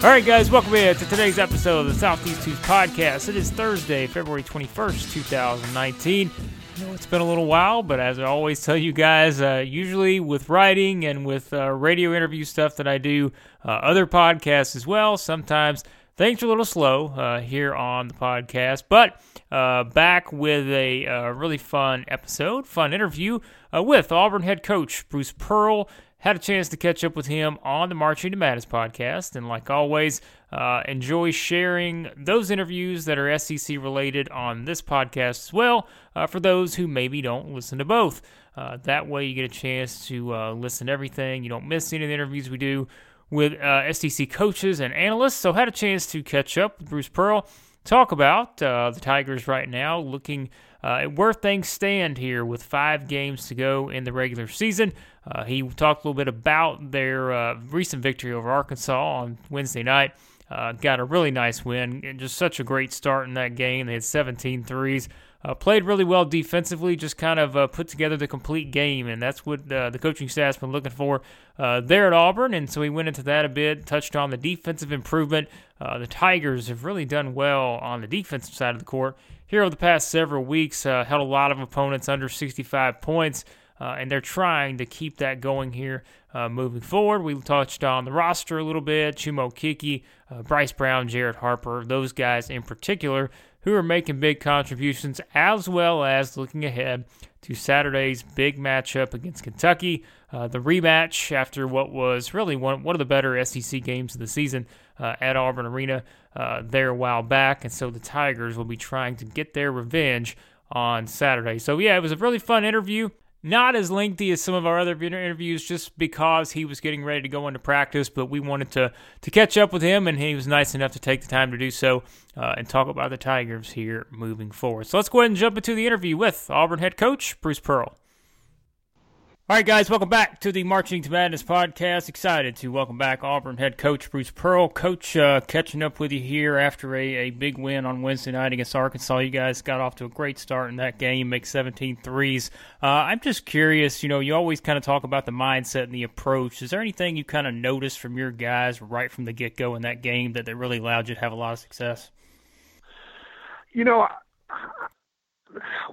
All right, guys, welcome in to today's episode of the Southeast Hoops podcast. It is Thursday, February 21st, 2019. I know it's been a little while, but as I always tell you guys, uh, usually with writing and with uh, radio interview stuff that I do, uh, other podcasts as well, sometimes things are a little slow uh, here on the podcast. But uh, back with a uh, really fun episode, fun interview with Auburn head coach Bruce Pearl had a chance to catch up with him on the Marching to Madness podcast. And like always, uh, enjoy sharing those interviews that are SEC related on this podcast as well uh, for those who maybe don't listen to both. Uh, that way, you get a chance to uh, listen to everything. You don't miss any of the interviews we do with uh, SEC coaches and analysts. So, had a chance to catch up with Bruce Pearl, talk about uh, the Tigers right now, looking uh, where things stand here with five games to go in the regular season. Uh, he talked a little bit about their uh, recent victory over Arkansas on Wednesday night. Uh, got a really nice win and just such a great start in that game. They had 17 threes. Uh, played really well defensively, just kind of uh, put together the complete game, and that's what uh, the coaching staff's been looking for uh, there at Auburn. And so he went into that a bit, touched on the defensive improvement. Uh, the Tigers have really done well on the defensive side of the court here over the past several weeks. Uh, held a lot of opponents under 65 points. And they're trying to keep that going here moving forward. We touched on the roster a little bit Chuma Okeke, uh, Bryce Brown, Jared Harper, those guys in particular who are making big contributions, as well as looking ahead to Saturday's big matchup against Kentucky, uh, the rematch after what was really one, one of the better SEC games of the season uh, at Auburn Arena uh, there a while back. And so the Tigers will be trying to get their revenge on Saturday. So, yeah, it was a really fun interview. Not as lengthy as some of our other interviews, just because he was getting ready to go into practice. But we wanted to to catch up with him, and he was nice enough to take the time to do so uh, and talk about the Tigers here moving forward. So let's go ahead and jump into the interview with Auburn head coach Bruce Pearl. All right, guys, welcome back to the Marching to Madness podcast. Excited to welcome back Auburn head coach Bruce Pearl. Coach, uh, catching up with you here after a, a big win on Wednesday night against Arkansas. You guys got off to a great start in that game, make 17 threes. Uh, I'm just curious, you know, you always kind of talk about the mindset and the approach. Is there anything you kind of noticed from your guys right from the get go in that game that, that really allowed you to have a lot of success? You know,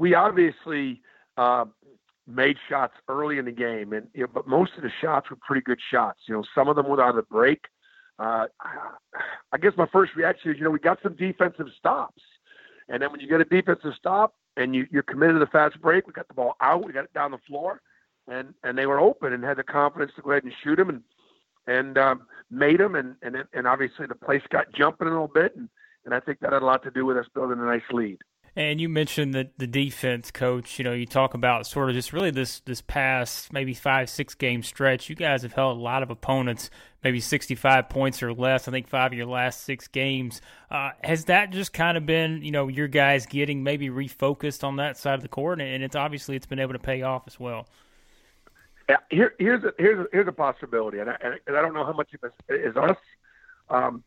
we obviously. Uh, made shots early in the game, and you know, but most of the shots were pretty good shots. You know, some of them were on the break. Uh, I guess my first reaction is, you know, we got some defensive stops, and then when you get a defensive stop and you, you're committed to the fast break, we got the ball out, we got it down the floor, and and they were open and had the confidence to go ahead and shoot them and and um, made them, and and and obviously the place got jumping a little bit, and and I think that had a lot to do with us building a nice lead. And you mentioned that the defense coach, you know, you talk about sort of just really this this past maybe five, six game stretch. You guys have held a lot of opponents, maybe 65 points or less. I think five of your last six games. Uh, has that just kind of been, you know, your guys getting maybe refocused on that side of the court? And it's obviously it's been able to pay off as well. Yeah, here, here's a, here's a, here's a possibility, and I, and I don't know how much of this is us. Um,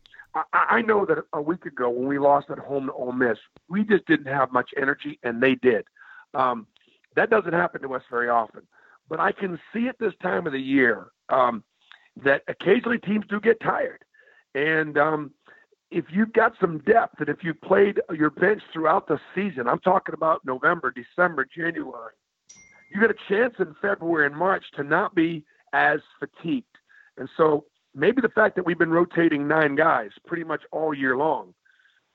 I, know that a week ago when we lost at home to Ole Miss, we just didn't have much energy, and they did. Um, that doesn't happen to us very often, but I can see at this time of the year um, that occasionally teams do get tired, and um, if you've got some depth, and if you played your bench throughout the season, I'm talking about November, December, January, you get a chance in February and March to not be as fatigued. And so maybe the fact that we've been rotating nine guys pretty much all year long,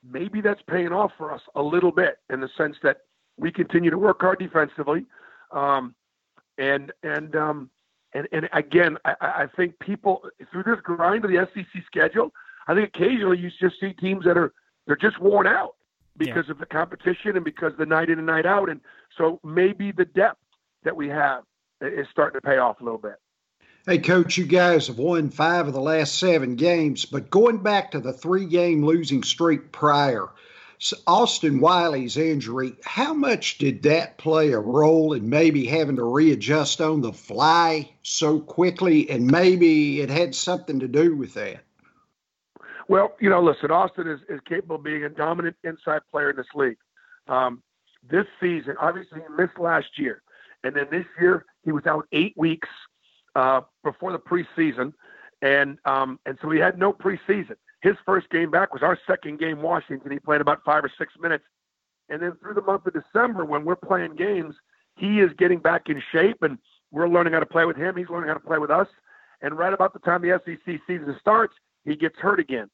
maybe that's paying off for us a little bit in the sense that we continue to work hard defensively. Um, and, and, um, and, and again, I, I think people through this grind of the SEC schedule, I think occasionally you just see teams that are, they're just worn out because yeah. of the competition and because the night in and night out. And so maybe the depth that we have is starting to pay off a little bit. Hey, coach, you guys have won five of the last seven games, but going back to the three game losing streak prior, Austin Wiley's injury, how much did that play a role in maybe having to readjust on the fly so quickly? And maybe it had something to do with that. Well, you know, listen, Austin is, is capable of being a dominant inside player in this league. Um, this season, obviously, he missed last year. And then this year, he was out eight weeks uh, before the preseason. And, um, and so he had no preseason. His first game back was our second game, Washington. He played about five or six minutes. And then through the month of December, when we're playing games, he is getting back in shape and we're learning how to play with him. He's learning how to play with us. And right about the time the SEC season starts, he gets hurt again.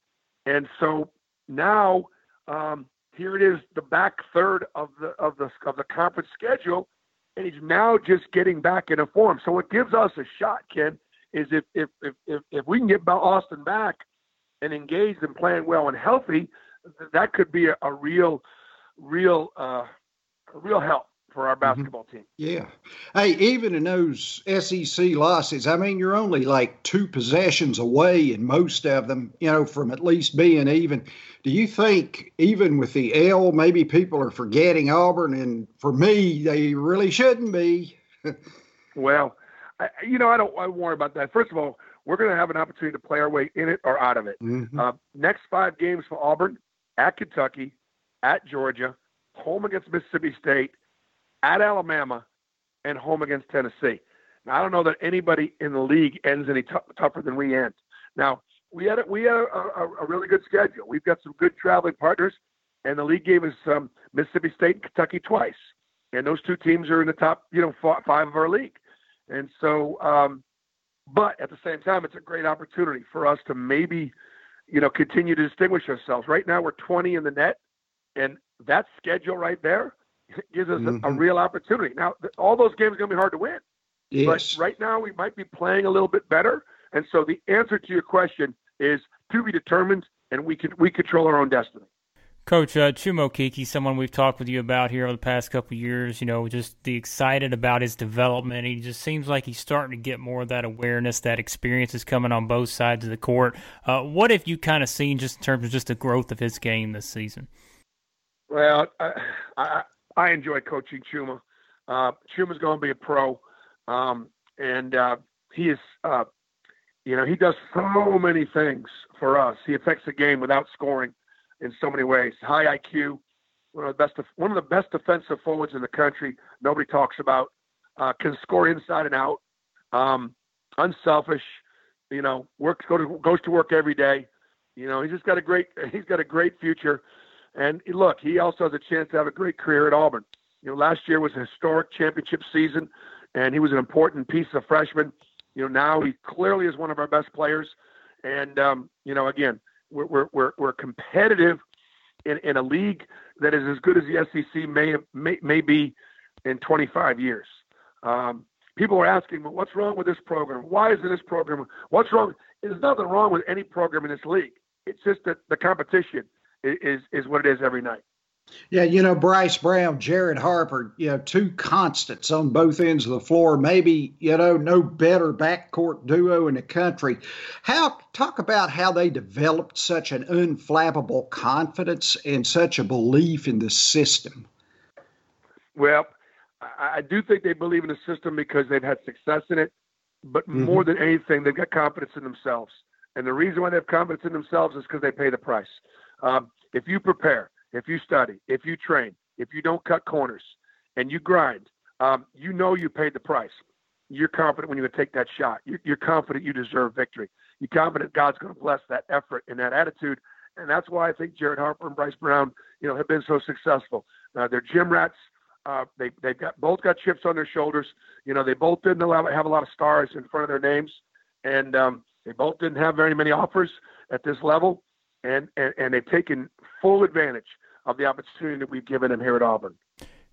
And so now um, here it is, the back third of the of the of the conference schedule, and he's now just getting back into form. So what gives us a shot, Ken, is if if if if, if we can get Austin back and engaged and playing well and healthy, that could be a, a real, real, uh, a real help for our mm-hmm. basketball team. Yeah. Hey, even in those SEC losses, I mean, you're only like two possessions away in most of them, you know, from at least being even. Do you think, even with the L, maybe people are forgetting Auburn? And for me, they really shouldn't be. well, I, you know, I don't I worry about that. First of all, we're going to have an opportunity to play our way in it or out of it. Mm-hmm. Uh, next five games for Auburn at Kentucky, at Georgia, home against Mississippi State, at Alabama, and home against Tennessee. Now, I don't know that anybody in the league ends any t- tougher than we end. Now, we had a, we had a, a, a, really good schedule. We've got some good traveling partners, and the league gave us um, Mississippi State and Kentucky twice, and those two teams are in the top, you know, five of our league. And so, um, but at the same time, it's a great opportunity for us to maybe, you know, continue to distinguish ourselves. Right now, we're 20 in the net, and that schedule right there gives us mm-hmm. a, a, real opportunity. Now, all those games are going to be hard to win. Yes. But right now, we might be playing a little bit better. And so the answer to your question is to be determined, and we can we control our own destiny. Coach uh, Chuma Okeke, someone we've talked with you about here over the past couple years, you know, just the excited about his development. He just seems like he's starting to get more of that awareness, that experience is coming on both sides of the court. Uh, what have you kind of seen just in terms of just the growth of his game this season? Well, I, I, I enjoy coaching Chuma. Uh, Chuma's going to be a pro, um, and uh, he is, uh, you know, he does so many things for us. He affects the game without scoring in so many ways. High IQ, one of the best one of the best defensive forwards in the country. Nobody talks about. Uh, can score inside and out. Um, unselfish. You know, works go to, goes to work every day. You know, he's just got a great he's got a great future. And look, he also has a chance to have a great career at Auburn. You know, last year was a historic championship season, and he was an important piece of freshman. You know, now he clearly is one of our best players. And um, you know, again, we're we're we're competitive in, in a league that is as good as the SEC may may, may be in 25 years. Um, people are asking, well, what's wrong with this program? Why isn't this program? What's wrong? There's nothing wrong with any program in this league. It's just that the competition is is what it is every night. Yeah, you know, Bryce Brown, Jared Harper, you know, two constants on both ends of the floor. Maybe, you know, no better backcourt duo in the country. How talk about how they developed such an unflappable confidence and such a belief in the system. Well, I do think they believe in the system because they've had success in it, but mm-hmm. more than anything, they've got confidence in themselves. And the reason why they have confidence in themselves is because they pay the price. Um, if you prepare, if you study, if you train, if you don't cut corners, and you grind, um, you know you paid the price. You're confident when you take that shot. You're, you're confident you deserve victory. You're confident God's going to bless that effort and that attitude. And that's why I think Jared Harper and Bryce Brown, you know, have been so successful. Uh, they're gym rats. Uh, they they've got both got chips on their shoulders. You know, they both didn't allow, have a lot of stars in front of their names, and um, they both didn't have very many offers at this level and, and, and they've taken full advantage of the opportunity that we've given them here at Auburn.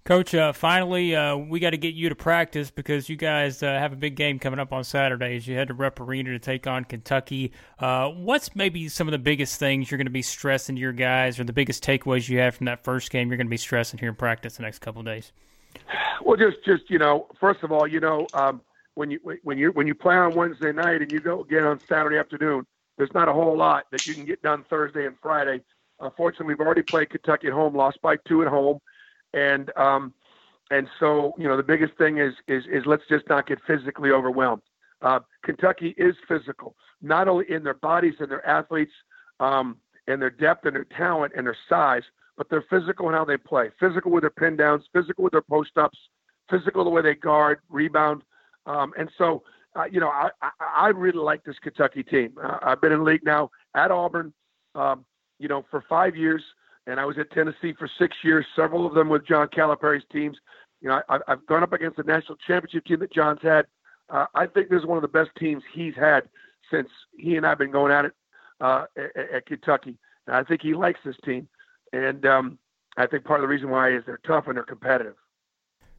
Coach, uh, finally, uh, we got to get you to practice because you guys uh, have a big game coming up on Saturdays. You head to Rupp Arena to take on Kentucky. Uh, what's maybe some of the biggest things you're going to be stressing to your guys, or the biggest takeaways you have from that first game? You're going to be stressing here in practice the next couple of days. Well, just just you know, first of all, you know, um, when you when you when you play on Wednesday night and you go again on Saturday afternoon, there's not a whole lot that you can get done Thursday and Friday. Unfortunately, we've already played Kentucky at home, lost by two at home, and um, and so you know the biggest thing is is is let's just not get physically overwhelmed. Uh, Kentucky is physical, not only in their bodies and their athletes, um, and their depth and their talent and their size, but they're physical in how they play. Physical with their pin downs, physical with their post ups, physical the way they guard, rebound. Um, and so, uh, you know, I, I, I, really like this Kentucky team. Uh, I've been in league now at Auburn, um, you know, for five years, and I was at Tennessee for six years, several of them with John Calipari's teams. You know, I, have gone up against the national championship team that John's had. Uh, I think this is one of the best teams he's had since he and I have been going at it uh, at, at, Kentucky. And I think he likes this team, and um, I think part of the reason why is they're tough and they're competitive.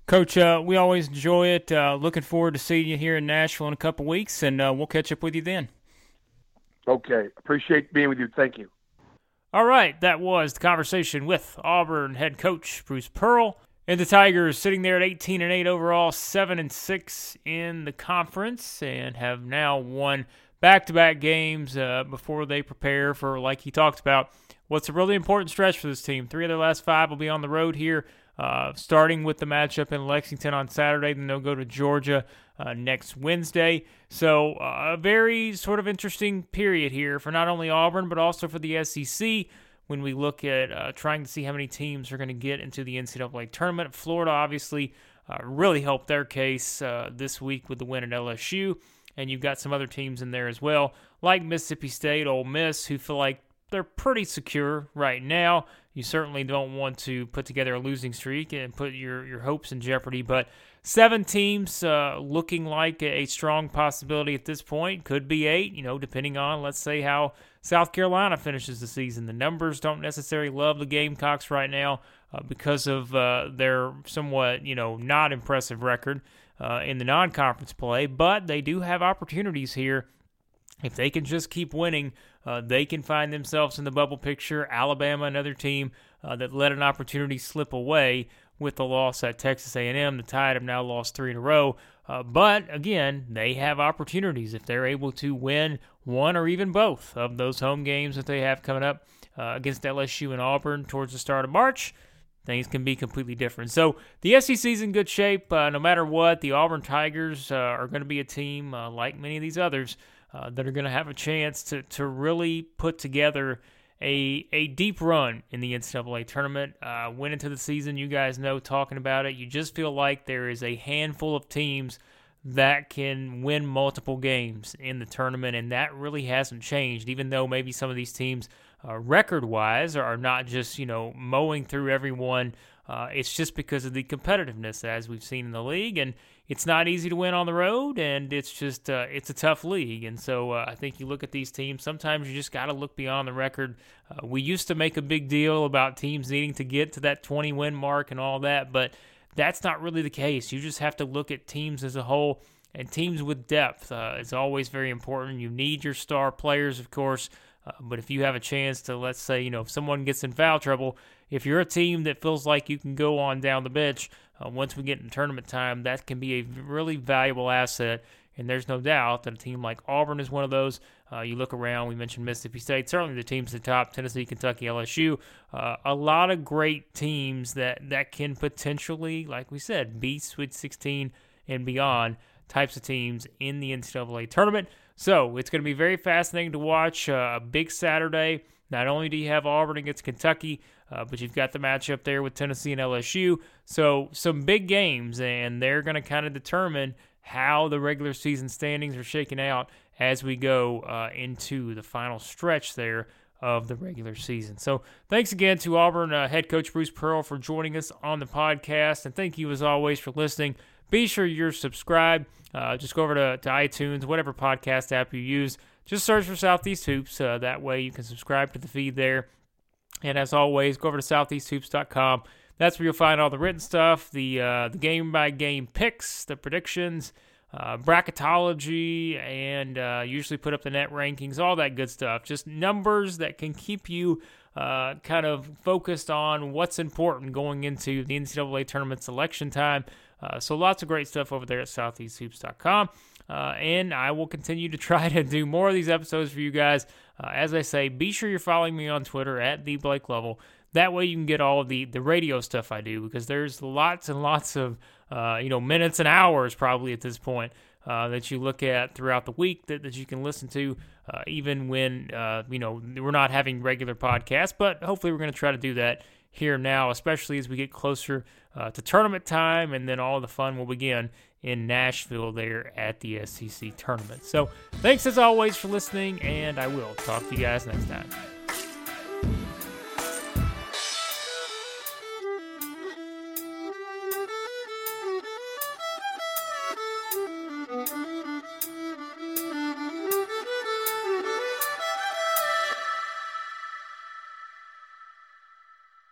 Coach, uh, we always enjoy it. Uh, looking forward to seeing you here in Nashville in a couple weeks, and uh, we'll catch up with you then. Okay. Appreciate being with you. Thank you. All right. That was the conversation with Auburn head coach Bruce Pearl. And the Tigers sitting there at 18 and 8 overall, 7 and 6 in the conference, and have now won back to back games uh, before they prepare for, like he talked about, what's a really important stretch for this team. Three of their last five will be on the road here uh, starting with the matchup in Lexington on Saturday, then they'll go to Georgia uh, next Wednesday. So, uh, a very sort of interesting period here for not only Auburn, but also for the SEC when we look at uh, trying to see how many teams are going to get into the NCAA tournament. Florida obviously uh, really helped their case uh, this week with the win at LSU. And you've got some other teams in there as well, like Mississippi State, Ole Miss, who feel like they're pretty secure right now. You certainly don't want to put together a losing streak and put your, your hopes in jeopardy. But seven teams uh, looking like a strong possibility at this point. Could be eight, you know, depending on, let's say, how South Carolina finishes the season. The numbers don't necessarily love the Gamecocks right now uh, because of uh, their somewhat, you know, not impressive record uh, in the non conference play. But they do have opportunities here if they can just keep winning, uh, they can find themselves in the bubble picture. Alabama, another team uh, that let an opportunity slip away with the loss at Texas A&M. The Tide have now lost three in a row, uh, but again, they have opportunities if they're able to win one or even both of those home games that they have coming up uh, against LSU and Auburn towards the start of March. Things can be completely different. So the SEC's in good shape. Uh, no matter what, the Auburn Tigers uh, are going to be a team like many of these others uh, that are going to have a chance to, to really put together a, a deep run in the NCAA tournament. Uh, went into the season, you guys know, talking about it. You just feel like there is a handful of teams that can win multiple games in the tournament, and that really hasn't changed, even though maybe some of these teams, uh, record wise, are not just, you know, mowing through everyone. Uh, it's just because of the competitiveness as we've seen in the league. And it's not easy to win on the road, and it's just uh, it's a tough league. And so uh, I think you look at these teams. Sometimes you just got to look beyond the record. Uh, we used to make a big deal about teams needing to get to that 20 win mark and all that, but that's not really the case. You just have to look at teams as a whole. And teams with depth uh, is always very important. You need your star players, of course, uh, but if you have a chance to, let's say, you know, if someone gets in foul trouble, if you're a team that feels like you can go on down the bench, uh, once we get in tournament time, that can be a really valuable asset. And there's no doubt that a team like Auburn is one of those. Uh, you look around, we mentioned Mississippi State, certainly the teams at the top, Tennessee, Kentucky, LSU. Uh, a lot of great teams that, that can potentially, like we said, beat Sweet 16 and beyond types of teams in the NCAA tournament. So it's going to be very fascinating to watch. Uh, a big Saturday. Not only do you have Auburn against Kentucky, uh, but you've got the matchup there with Tennessee and LSU. So some big games, and they're going to kind of determine how the regular season standings are shaking out as we go uh, into the final stretch there of the regular season. So thanks again to Auburn uh, head coach Bruce Pearl for joining us on the podcast, and thank you as always for listening. Be sure you're subscribed. Uh, just go over to, to iTunes, whatever podcast app you use. Just search for Southeast Hoops. Uh, that way you can subscribe to the feed there and as always, go over to southeasthoops.com. That's where you'll find all the written stuff, the uh, the game by game picks, the predictions, uh, bracketology, and uh, usually put up the net rankings, all that good stuff. Just numbers that can keep you uh, kind of focused on what's important going into the NCAA tournament selection time. Uh, so lots of great stuff over there at southeasthoops.com. Uh, and I will continue to try to do more of these episodes for you guys. Uh, as I say, be sure you're following me on Twitter at the Blake Lovell. That way you can get all of the, the radio stuff I do because there's lots and lots of uh, you know minutes and hours probably at this point uh, that you look at throughout the week that, that you can listen to, uh, even when, uh, you know, we're not having regular podcasts. But hopefully, we're going to try to do that here now, especially as we get closer uh, to tournament time, and then all the fun will begin in Nashville there at the SEC tournament. So, thanks as always for listening, and I will talk to you guys next time.